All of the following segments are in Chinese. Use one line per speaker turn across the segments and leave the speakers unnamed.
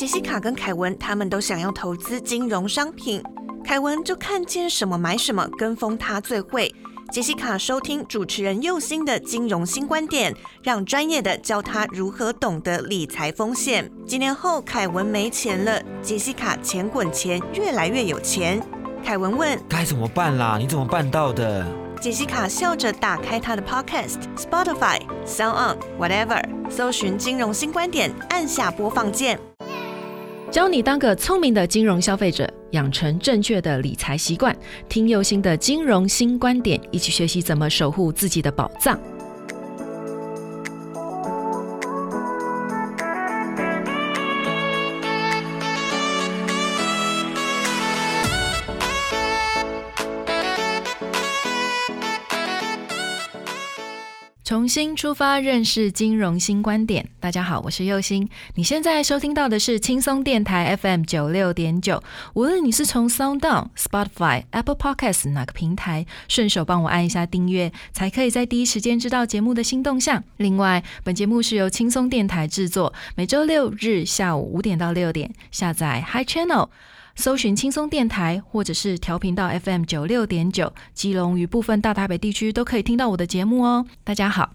杰西卡跟凯文他们都想要投资金融商品，凯文就看见什么买什么，跟风他最会。杰西卡收听主持人佑星的金融新观点，让专业的教他如何懂得理财风险。几年后，凯文没钱了，杰西卡钱滚钱，越来越有钱。凯文问：
该怎么办啦？你怎么办到的？
杰西卡笑着打开他的 Podcast、Spotify、Sound On、Whatever，搜寻金融新观点，按下播放键。
教你当个聪明的金融消费者，养成正确的理财习惯。听右心的金融新观点，一起学习怎么守护自己的宝藏。新出发，认识金融新观点。大家好，我是佑星。你现在收听到的是轻松电台 FM 九六点九。无论你是从 Sound On、Spotify、Apple Podcast 哪个平台，顺手帮我按一下订阅，才可以在第一时间知道节目的新动向。另外，本节目是由轻松电台制作，每周六日下午五点到六点，下载 Hi Channel。搜寻轻松电台，或者是调频到 FM 九六点九，基隆与部分大台北地区都可以听到我的节目哦。大家好，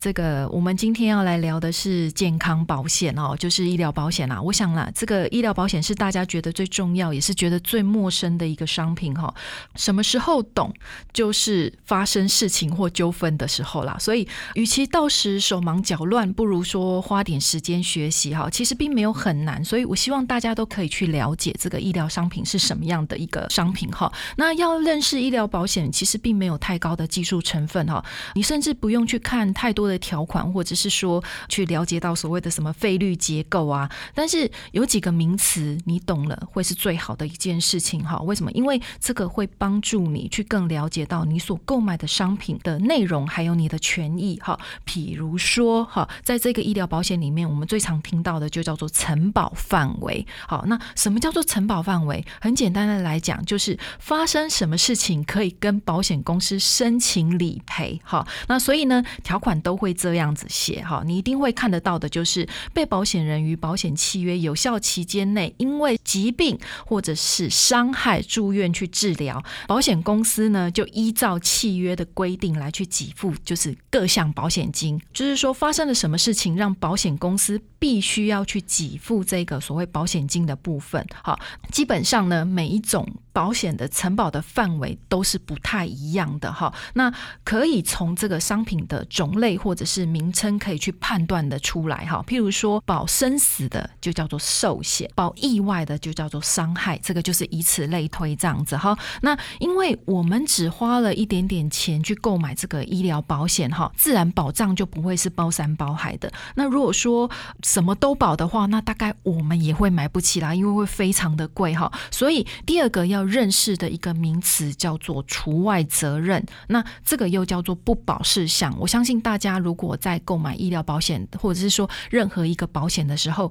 这个我们今天要来聊的是健康保险哦，就是医疗保险啦。我想啦，这个医疗保险是大家觉得最重要，也是觉得最陌生的一个商品哈。什么时候懂，就是发生事情或纠纷的时候啦。所以，与其到时手忙脚乱，不如说花点时间学习哈。其实并没有很难，所以我希望大家都可以去了解这个医疗。商品是什么样的一个商品哈？那要认识医疗保险，其实并没有太高的技术成分哈。你甚至不用去看太多的条款，或者是说去了解到所谓的什么费率结构啊。但是有几个名词你懂了，会是最好的一件事情哈。为什么？因为这个会帮助你去更了解到你所购买的商品的内容，还有你的权益哈。比如说哈，在这个医疗保险里面，我们最常听到的就叫做承保范围。好，那什么叫做承保范？围很简单的来讲，就是发生什么事情可以跟保险公司申请理赔。哈，那所以呢，条款都会这样子写。哈，你一定会看得到的，就是被保险人于保险契约有效期间内，因为疾病或者是伤害住院去治疗，保险公司呢就依照契约的规定来去给付，就是各项保险金。就是说，发生了什么事情，让保险公司必须要去给付这个所谓保险金的部分。好。基本上呢，每一种保险的承保的范围都是不太一样的哈。那可以从这个商品的种类或者是名称可以去判断的出来哈。譬如说，保生死的就叫做寿险，保意外的就叫做伤害，这个就是以此类推这样子哈。那因为我们只花了一点点钱去购买这个医疗保险哈，自然保障就不会是包山包海的。那如果说什么都保的话，那大概我们也会买不起啦，因为会非常的贵。哈，所以第二个要认识的一个名词叫做除外责任，那这个又叫做不保事项。我相信大家如果在购买医疗保险，或者是说任何一个保险的时候。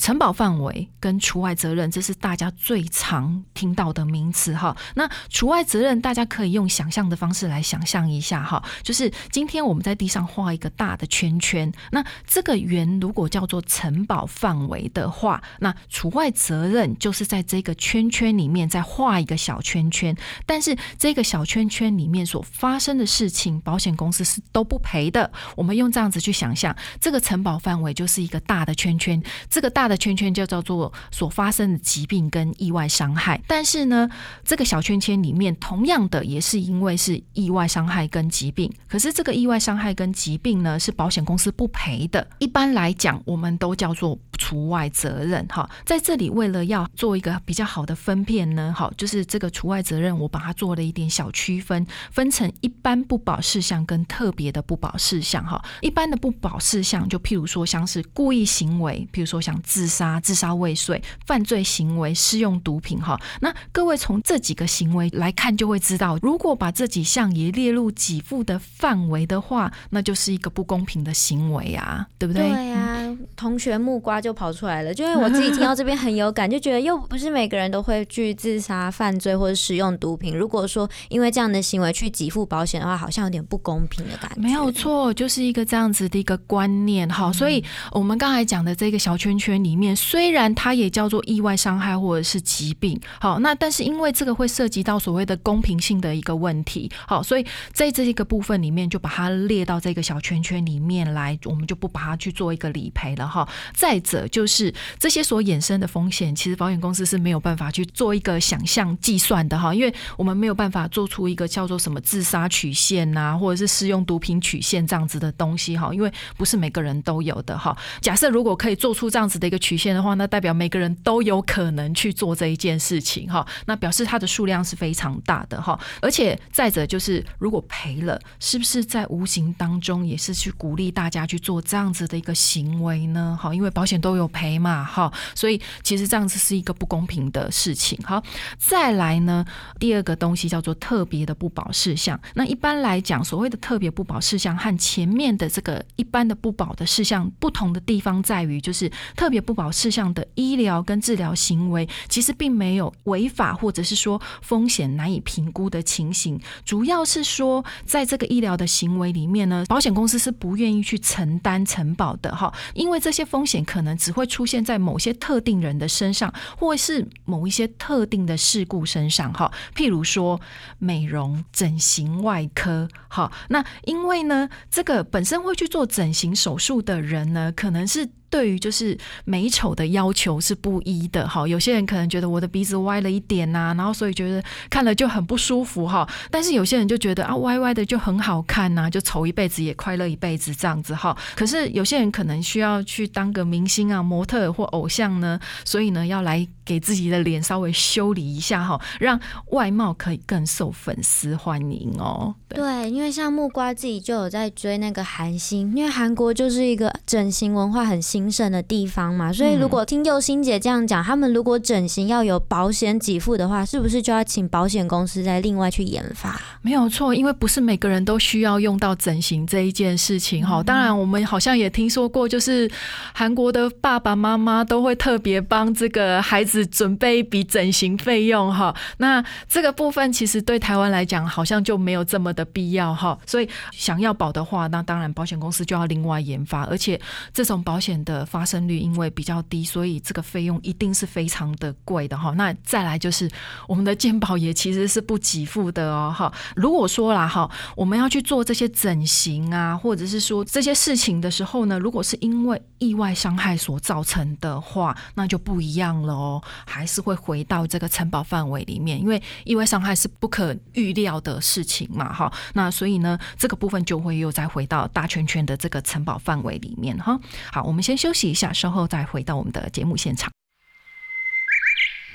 承保范围跟除外责任，这是大家最常听到的名词哈。那除外责任，大家可以用想象的方式来想象一下哈，就是今天我们在地上画一个大的圈圈，那这个圆如果叫做承保范围的话，那除外责任就是在这个圈圈里面再画一个小圈圈，但是这个小圈圈里面所发生的事情，保险公司是都不赔的。我们用这样子去想象，这个承保范围就是一个大的圈圈，这个大。的圈圈就叫做所发生的疾病跟意外伤害，但是呢，这个小圈圈里面同样的也是因为是意外伤害跟疾病，可是这个意外伤害跟疾病呢是保险公司不赔的。一般来讲，我们都叫做除外责任。哈，在这里为了要做一个比较好的分辨呢，好，就是这个除外责任，我把它做了一点小区分，分成一般不保事项跟特别的不保事项。哈，一般的不保事项就譬如说像是故意行为，譬如说像自杀、自杀未遂、犯罪行为、施用毒品，哈，那各位从这几个行为来看，就会知道，如果把这几项也列入给付的范围的话，那就是一个不公平的行为啊，对不对？
对呀，同学木瓜就跑出来了，就因为我自己听到这边很有感，就觉得又不是每个人都会去自杀、犯罪或者使用毒品。如果说因为这样的行为去给付保险的话，好像有点不公平的感觉。
没有错，就是一个这样子的一个观念哈。所以我们刚才讲的这个小圈圈里面，虽然它也叫做意外伤害或者是疾病，好，那但是因为这个会涉及到所谓的公平性的一个问题，好，所以在这一个部分里面就把它列到这个小圈圈里面来，我们就不把它去做一个理赔了哈。再者就是这些所衍生的风险，其实保险公司是没有办法去做一个想象计算的哈，因为我们没有办法做出一个叫做什么自杀曲线呐，或者是使用毒品曲线这样子的东西哈，因为不是每个人都有的哈。假设如果可以做出这样子的一个曲线的话，那代表每个人都有可能去做这一件事情哈，那表示它的数量是非常大的哈。而且再者就是，如果赔了，是不是在无形当中也是去鼓励大家去做这样子的一个行为呢？好，因为保险都有赔嘛，哈，所以其实这样子是一个不公平的事情。好，再来呢，第二个东西叫做特别的不保事项。那一般来讲，所谓的特别不保事项和前面的这个一般的不保的事项不同的地方在于，就是特别不保事项的医疗跟治疗行为，其实并没有违法或者是说风险难以评估的情形。主要是说，在这个医疗的行为里面呢，保险公司是不愿意去承担承保的哈，因为这些风险可能只会出现在某些特定人的身上，或是某一些特定的事故身上哈。譬如说美容整形外科，哈，那因为呢，这个本身会去做整形手术的人呢，可能是。对于就是美丑的要求是不一的哈，有些人可能觉得我的鼻子歪了一点呐，然后所以觉得看了就很不舒服哈。但是有些人就觉得啊，歪歪的就很好看呐，就丑一辈子也快乐一辈子这样子哈。可是有些人可能需要去当个明星啊、模特或偶像呢，所以呢要来给自己的脸稍微修理一下哈，让外貌可以更受粉丝欢迎哦。
对，因为像木瓜自己就有在追那个韩星，因为韩国就是一个整形文化很新。精神的地方嘛，所以如果听佑心姐这样讲，他们如果整形要有保险给付的话，是不是就要请保险公司再另外去研发？
没有错，因为不是每个人都需要用到整形这一件事情哈。当然，我们好像也听说过，就是韩国的爸爸妈妈都会特别帮这个孩子准备一笔整形费用哈。那这个部分其实对台湾来讲，好像就没有这么的必要哈。所以想要保的话，那当然保险公司就要另外研发，而且这种保险的。的发生率因为比较低，所以这个费用一定是非常的贵的哈。那再来就是我们的健保也其实是不给付的哦哈。如果说啦哈，我们要去做这些整形啊，或者是说这些事情的时候呢，如果是因为意外伤害所造成的话，那就不一样了哦，还是会回到这个承保范围里面，因为意外伤害是不可预料的事情嘛哈。那所以呢，这个部分就会又再回到大圈圈的这个承保范围里面哈。好，我们先。休息一下，稍后再回到我们的节目现场。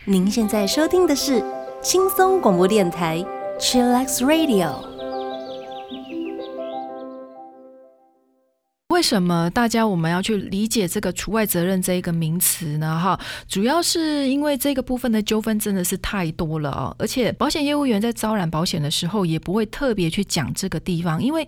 您现在收听的是轻松广播电台，Chillax Radio。
为什么大家我们要去理解这个除外责任这一个名词呢？哈，主要是因为这个部分的纠纷真的是太多了哦，而且保险业务员在招揽保险的时候也不会特别去讲这个地方，因为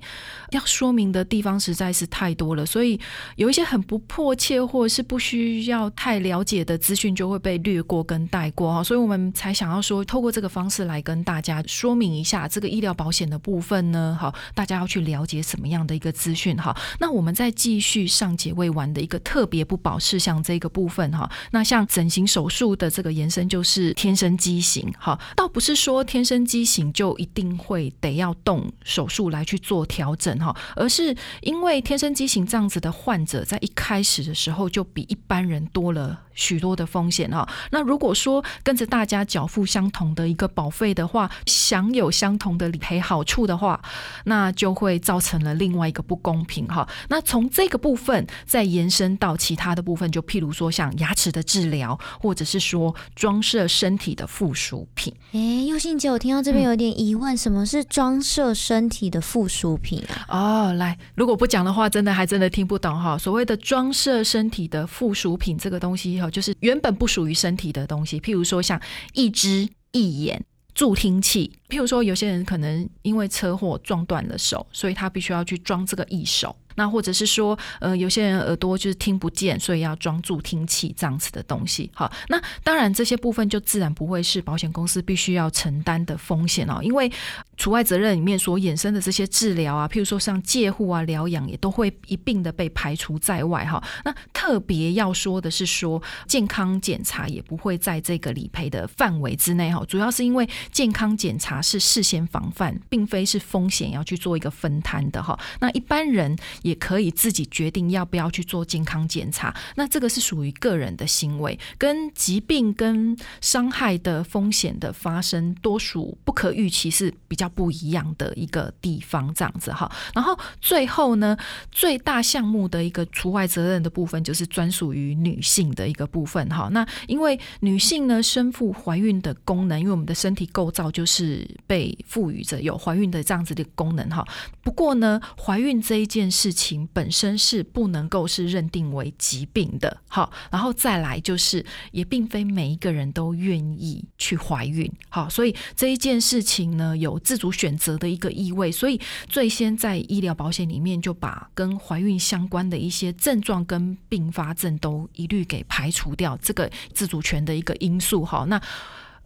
要说明的地方实在是太多了，所以有一些很不迫切或是不需要太了解的资讯就会被略过跟带过哈，所以我们才想要说透过这个方式来跟大家说明一下这个医疗保险的部分呢，好，大家要去了解什么样的一个资讯哈，那我们。我们再继续上节未完的一个特别不保事项这个部分哈，那像整形手术的这个延伸就是天生畸形哈，倒不是说天生畸形就一定会得要动手术来去做调整哈，而是因为天生畸形这样子的患者在一开始的时候就比一般人多了。许多的风险哈，那如果说跟着大家缴付相同的一个保费的话，享有相同的理赔好处的话，那就会造成了另外一个不公平哈。那从这个部分再延伸到其他的部分，就譬如说像牙齿的治疗，或者是说装设身体的附属品。
哎，佑信姐，我听到这边有点疑问，什么是装设身体的附属品啊？
哦，来，如果不讲的话，真的还真的听不懂哈。所谓的装设身体的附属品这个东西哈。就是原本不属于身体的东西，譬如说像一只、一眼、助听器。譬如说，有些人可能因为车祸撞断了手，所以他必须要去装这个义手。那或者是说，呃，有些人耳朵就是听不见，所以要装助听器这样子的东西。好，那当然这些部分就自然不会是保险公司必须要承担的风险哦，因为除外责任里面所衍生的这些治疗啊，譬如说像介护啊、疗养，也都会一并的被排除在外哈。那特别要说的是说，健康检查也不会在这个理赔的范围之内哈，主要是因为健康检查是事先防范，并非是风险要去做一个分摊的哈。那一般人也可以自己决定要不要去做健康检查，那这个是属于个人的行为，跟疾病跟伤害的风险的发生，多数不可预期是比较不一样的一个地方，这样子哈。然后最后呢，最大项目的一个除外责任的部分，就是专属于女性的一个部分哈。那因为女性呢，身负怀孕的功能，因为我们的身体构造就是被赋予着有怀孕的这样子的功能哈。不过呢，怀孕这一件事情本身是不能够是认定为疾病的，好，然后再来就是也并非每一个人都愿意去怀孕，好，所以这一件事情呢有自主选择的一个意味，所以最先在医疗保险里面就把跟怀孕相关的一些症状跟并发症都一律给排除掉，这个自主权的一个因素，好，那。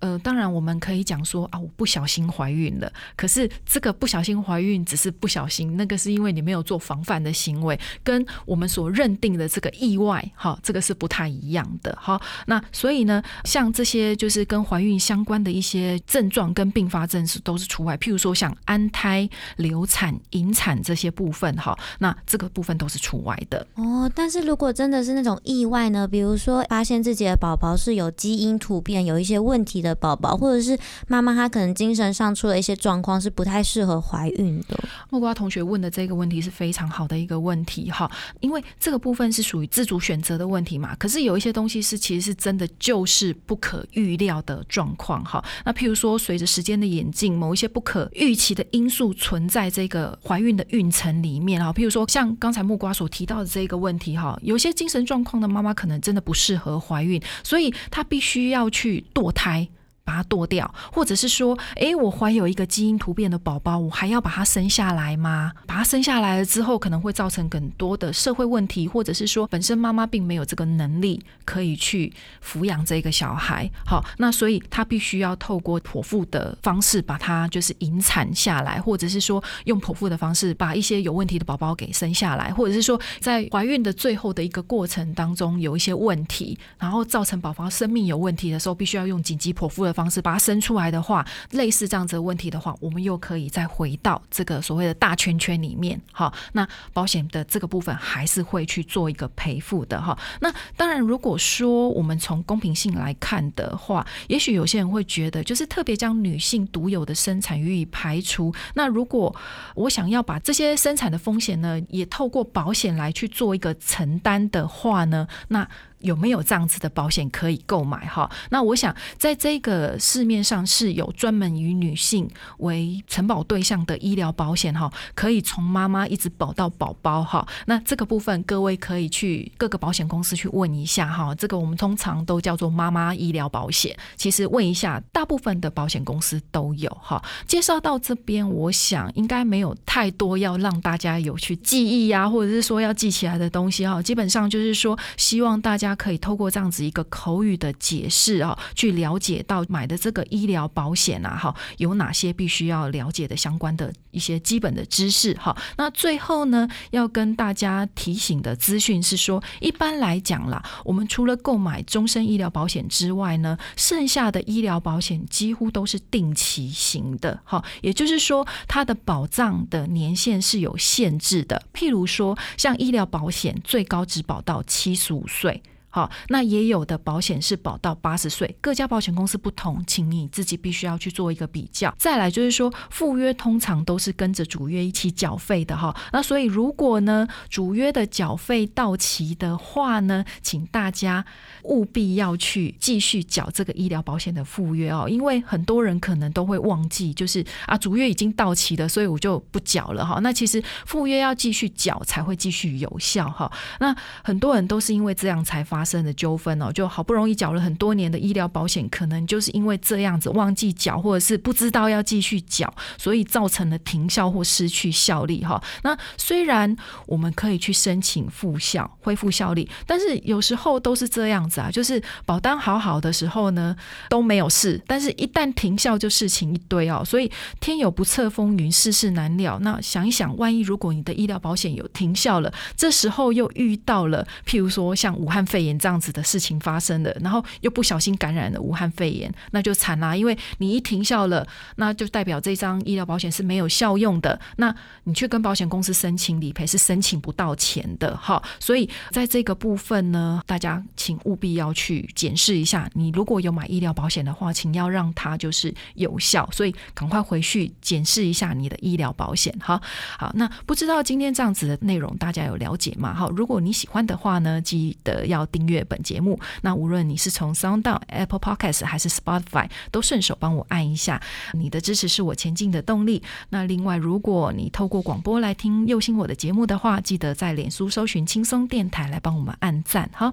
呃，当然我们可以讲说啊，我不小心怀孕了。可是这个不小心怀孕只是不小心，那个是因为你没有做防范的行为，跟我们所认定的这个意外，哈，这个是不太一样的。好，那所以呢，像这些就是跟怀孕相关的一些症状跟并发症是都是除外。譬如说像安胎、流产、引产这些部分，哈，那这个部分都是除外的。
哦，但是如果真的是那种意外呢？比如说发现自己的宝宝是有基因突变，有一些问题的。宝宝，或者是妈妈，她可能精神上出了一些状况，是不太适合怀孕的。
木瓜同学问的这个问题是非常好的一个问题哈，因为这个部分是属于自主选择的问题嘛。可是有一些东西是其实是真的就是不可预料的状况哈。那譬如说，随着时间的演进，某一些不可预期的因素存在这个怀孕的孕程里面哈。譬如说，像刚才木瓜所提到的这个问题哈，有些精神状况的妈妈可能真的不适合怀孕，所以她必须要去堕胎。把它剁掉，或者是说，诶，我怀有一个基因突变的宝宝，我还要把它生下来吗？把它生下来了之后，可能会造成更多的社会问题，或者是说，本身妈妈并没有这个能力可以去抚养这个小孩。好，那所以她必须要透过剖腹的方式把它就是引产下来，或者是说用剖腹的方式把一些有问题的宝宝给生下来，或者是说在怀孕的最后的一个过程当中有一些问题，然后造成宝宝生命有问题的时候，必须要用紧急剖腹的。方式把它生出来的话，类似这样子的问题的话，我们又可以再回到这个所谓的大圈圈里面。好，那保险的这个部分还是会去做一个赔付的哈。那当然，如果说我们从公平性来看的话，也许有些人会觉得，就是特别将女性独有的生产予以排除。那如果我想要把这些生产的风险呢，也透过保险来去做一个承担的话呢，那。有没有这样子的保险可以购买哈？那我想在这个市面上是有专门以女性为承保对象的医疗保险哈，可以从妈妈一直保到宝宝哈。那这个部分各位可以去各个保险公司去问一下哈。这个我们通常都叫做妈妈医疗保险，其实问一下，大部分的保险公司都有哈。介绍到这边，我想应该没有太多要让大家有去记忆呀，或者是说要记起来的东西哈。基本上就是说，希望大家。他可以透过这样子一个口语的解释啊，去了解到买的这个医疗保险啊，哈，有哪些必须要了解的相关的一些基本的知识哈。那最后呢，要跟大家提醒的资讯是说，一般来讲啦，我们除了购买终身医疗保险之外呢，剩下的医疗保险几乎都是定期型的哈，也就是说，它的保障的年限是有限制的。譬如说，像医疗保险最高只保到七十五岁。好，那也有的保险是保到八十岁，各家保险公司不同，请你自己必须要去做一个比较。再来就是说，赴约通常都是跟着主约一起缴费的哈。那所以如果呢，主约的缴费到期的话呢，请大家务必要去继续缴这个医疗保险的赴约哦，因为很多人可能都会忘记，就是啊，主约已经到期了，所以我就不缴了哈。那其实赴约要继续缴才会继续有效哈。那很多人都是因为这样才发。发生的纠纷哦，就好不容易缴了很多年的医疗保险，可能就是因为这样子忘记缴，或者是不知道要继续缴，所以造成了停效或失去效力哈。那虽然我们可以去申请复效、恢复效力，但是有时候都是这样子啊，就是保单好好的时候呢都没有事，但是一旦停效就事情一堆哦。所以天有不测风云，世事难料。那想一想，万一如果你的医疗保险有停效了，这时候又遇到了，譬如说像武汉肺炎这样子的事情发生了，然后又不小心感染了武汉肺炎，那就惨啦。因为你一停效了，那就代表这张医疗保险是没有效用的。那你去跟保险公司申请理赔是申请不到钱的，哈。所以在这个部分呢，大家请务必要去检视一下，你如果有买医疗保险的话，请要让它就是有效。所以赶快回去检视一下你的医疗保险，哈。好，那不知道今天这样子的内容大家有了解吗？好，如果你喜欢的话呢，记得要订订阅本节目。那无论你是从 Sound、Apple Podcast 还是 Spotify，都顺手帮我按一下，你的支持是我前进的动力。那另外，如果你透过广播来听右心我的节目的话，记得在脸书搜寻轻松电台来帮我们按赞哈。